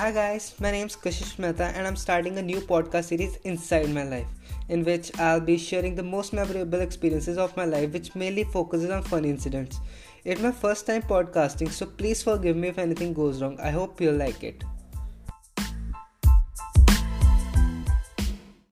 Hi guys, my name is Kashish Mehta and I'm starting a new podcast series Inside My Life in which I'll be sharing the most memorable experiences of my life which mainly focuses on fun incidents. It's my first time podcasting so please forgive me if anything goes wrong. I hope you'll like it.